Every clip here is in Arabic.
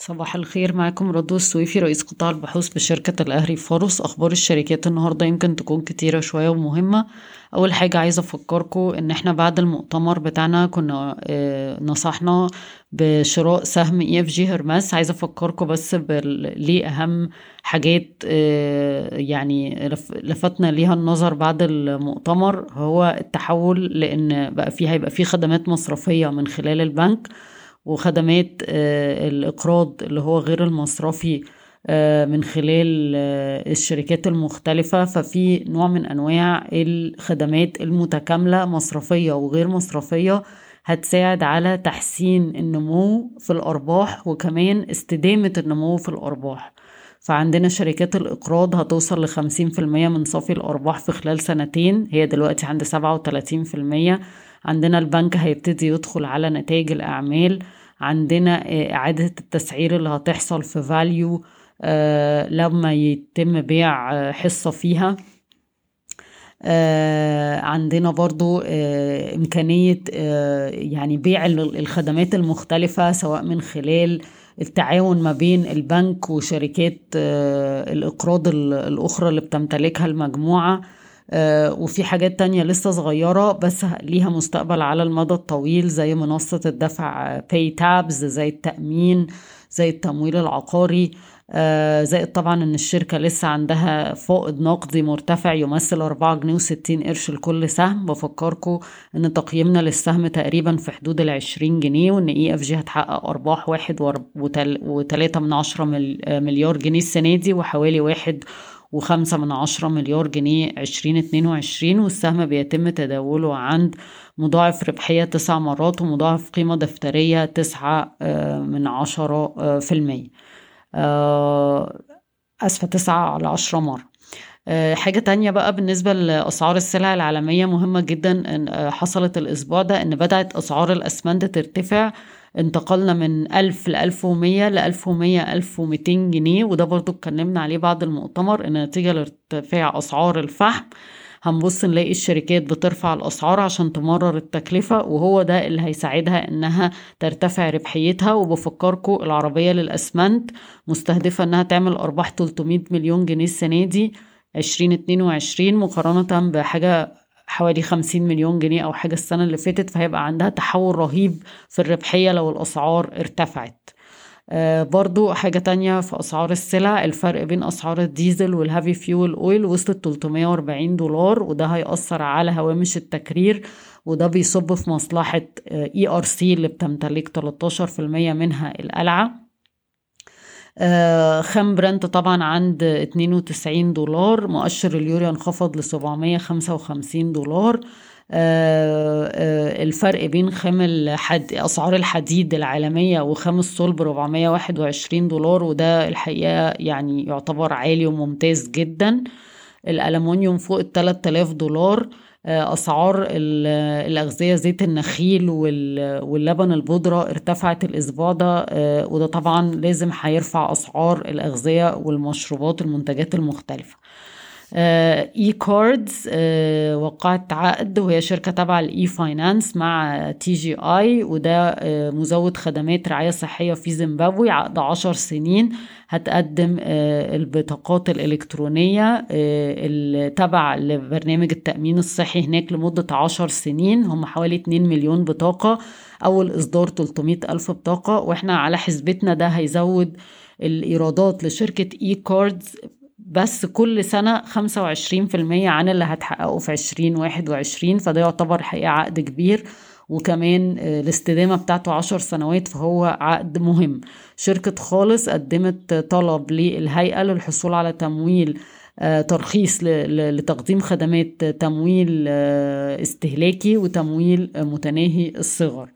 صباح الخير معاكم رضوى السويفي رئيس قطاع البحوث بشركة الأهلي فاروس أخبار الشركات النهاردة يمكن تكون كتيرة شوية ومهمة. أول حاجة عايزة أفكركم إن إحنا بعد المؤتمر بتاعنا كنا آه، نصحنا بشراء سهم EFG Hermes. عايزة أفكركم بس ليه أهم حاجات آه، يعني لفتنا ليها النظر بعد المؤتمر هو التحول لأن بقى فيه هيبقى فيه خدمات مصرفية من خلال البنك. وخدمات آه، الإقراض اللي هو غير المصرفي آه، من خلال آه، الشركات المختلفة. ففي نوع من أنواع الخدمات المتكاملة مصرفية وغير مصرفية هتساعد على تحسين النمو في الأرباح وكمان استدامة النمو في الأرباح. فعندنا شركات الإقراض هتوصل لخمسين في المية من صافي الأرباح في خلال سنتين. هي دلوقتي عند سبعة وتلاتين في المية. عندنا البنك هيبتدي يدخل على نتائج الأعمال. عندنا آه، إعادة التسعير اللي هتحصل في فاليو آه، لما يتم بيع آه، حصة فيها. عندنا برضو إمكانية يعني بيع الخدمات المختلفة سواء من خلال التعاون ما بين البنك وشركات الإقراض الأخرى اللي بتمتلكها المجموعة. وفي حاجات تانية لسه صغيرة بس ليها مستقبل على المدى الطويل زي منصة الدفع PayTabs زي التأمين زي التمويل العقاري آه، زائد طبعا إن الشركة لسه عندها فائض نقدي مرتفع يمثل أربعة جنيه وستين قرش لكل سهم. بفكركم إن تقييمنا للسهم تقريبا في حدود العشرين جنيه وإن EFG هتحقق أرباح واحد وتلاتة من عشرة مليار جنيه السنة دي وحوالي واحد وخمسة من عشرة مليار جنيه عشرين اتنين وعشرين والسهم بيتم تداوله عند مضاعف ربحية تسع مرات ومضاعف قيمة دفترية تسعة آه، من عشرة آه، في المية. آه، أسفة تسعة على عشرة مرة. حاجة تانية بقى بالنسبة لأسعار السلع العالمية مهمة جدا حصلت الأسبوع ده إن بدأت أسعار الأسمنت ترتفع انتقلنا من ألف لألف ومية لألف ومية ألف وميتين جنيه وده برضو اتكلمنا عليه بعد المؤتمر إن نتيجة لارتفاع أسعار الفحم. هنبص نلاقي الشركات بترفع الأسعار عشان تمرر التكلفة وهو ده اللي هيساعدها إنها ترتفع ربحيتها. وبفكركم العربية للأسمنت مستهدفة إنها تعمل أرباح 300 مليون جنيه السنة دي 2022 مقارنة بحاجة حوالي خمسين مليون جنيه أو حاجة السنة اللي فاتت فهيبقى عندها تحول رهيب في الربحية لو الأسعار ارتفعت. آه برضو حاجة تانية في أسعار السلع الفرق بين أسعار الديزل وال heavy fuel oil وصلت 340 دولار وده هيأثر على هوامش التكرير وده بيصب في مصلحة ERC اللي بتمتلك 13% منها القلعة. خام برنت طبعا عند 92 دولار مؤشر اليوريا انخفض ل 755 دولار. آه، آه، الفرق بين خام الحد أسعار الحديد العالمية وخام الصلب 421 دولار وده الحقيقة يعني يعتبر عالي وممتاز جدا. الالومنيوم فوق ال 3000 دولار آه، أسعار الأغذية زيت النخيل واللبن البودرة ارتفعت الأسبوع ده آه، وده طبعا لازم هيرفع أسعار الأغذية والمشروبات المنتجات المختلفة. eCards وقعت عقد وهي شركة تبع ال e-finance مع TGI وده uh, مزود خدمات رعاية صحية في زيمبابوي عقد عشر سنين. هتقدم uh, البطاقات الإلكترونية uh, التبع لبرنامج التأمين الصحي هناك لمدة عشر سنين. هم حوالي 2 مليون بطاقة أول إصدار 300 ألف بطاقة. وإحنا على حسبتنا ده هيزود الإيرادات لشركة إي كاردز بس كل سنة خمسة وعشرين في المية عن اللي هتحققه في عشرين واحد وعشرين فده يعتبر حقيقة عقد كبير. وكمان آه، الاستدامة بتاعته عشر سنوات فهو عقد مهم. شركة خالص قدمت طلب للهيئة للحصول على تمويل آه، ترخيص لتقديم خدمات تمويل آه، استهلاكي وتمويل متناهي الصغر.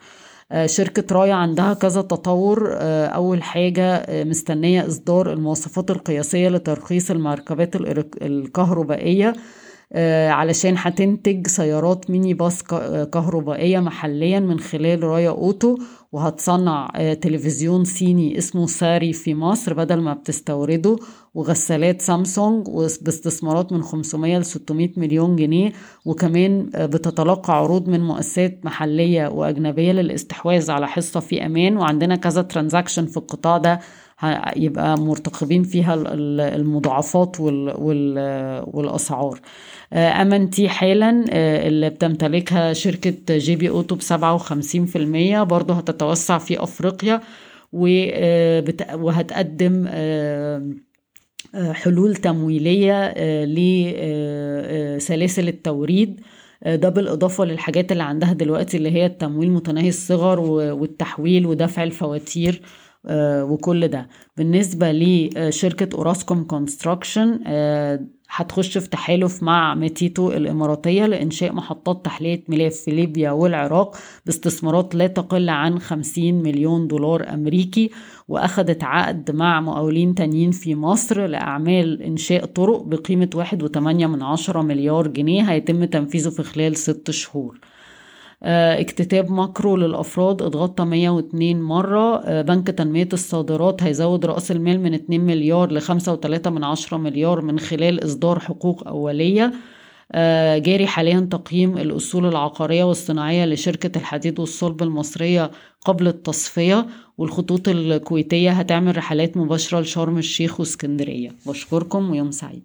شركة رايا عندها كذا تطور آه، أول حاجة آه، مستنية إصدار المواصفات القياسية لترخيص المركبات الكهربائية علشان هتنتج سيارات ميني باص كهربائية محليا من خلال رايا أوتو وهتصنع تلفزيون صيني اسمه ساري في مصر بدل ما بتستورده وغسالات سامسونج باستثمارات من 500 ل 600 مليون جنيه وكمان بتتلقى عروض من مؤسسات محلية وأجنبية للاستحواذ على حصة في أمان وعندنا كذا ترانزاكشن في القطاع ده يبقى مرتقبين فيها المضاعفات والأسعار. أمنتي حالا اللي بتمتلكها شركة GB وخمسين في المية برضو هتتوسع في أفريقيا وهتقدم حلول تمويلية لسلاسل التوريد. ده بالإضافة للحاجات اللي عندها دلوقتي اللي هي التمويل متناهي الصغر والتحويل ودفع الفواتير. وكل ده. بالنسبة لشركة أوراسكوم كونستراكشن هتخش في تحالف مع Metito الإماراتية لإنشاء محطات تحلية مياه في ليبيا والعراق باستثمارات لا تقل عن 50 مليون دولار أمريكي وأخدت عقد مع مقاولين تانيين في مصر لأعمال إنشاء طرق بقيمة 1.8 مليار جنيه هيتم تنفيذه في خلال ست شهور. اكتتاب ماكرو للأفراد اتغطى 102 مرة. بنك تنمية الصادرات هيزود رأس المال من 2 مليار ل 5.3 من عشرة مليار من خلال إصدار حقوق أولية. جاري حاليا تقييم الأصول العقارية والصناعية لشركة الحديد والصلب المصرية قبل التصفية والخطوط الكويتية هتعمل رحلات مباشرة لشرم الشيخ واسكندرية. بشكركم ويوم سعيد.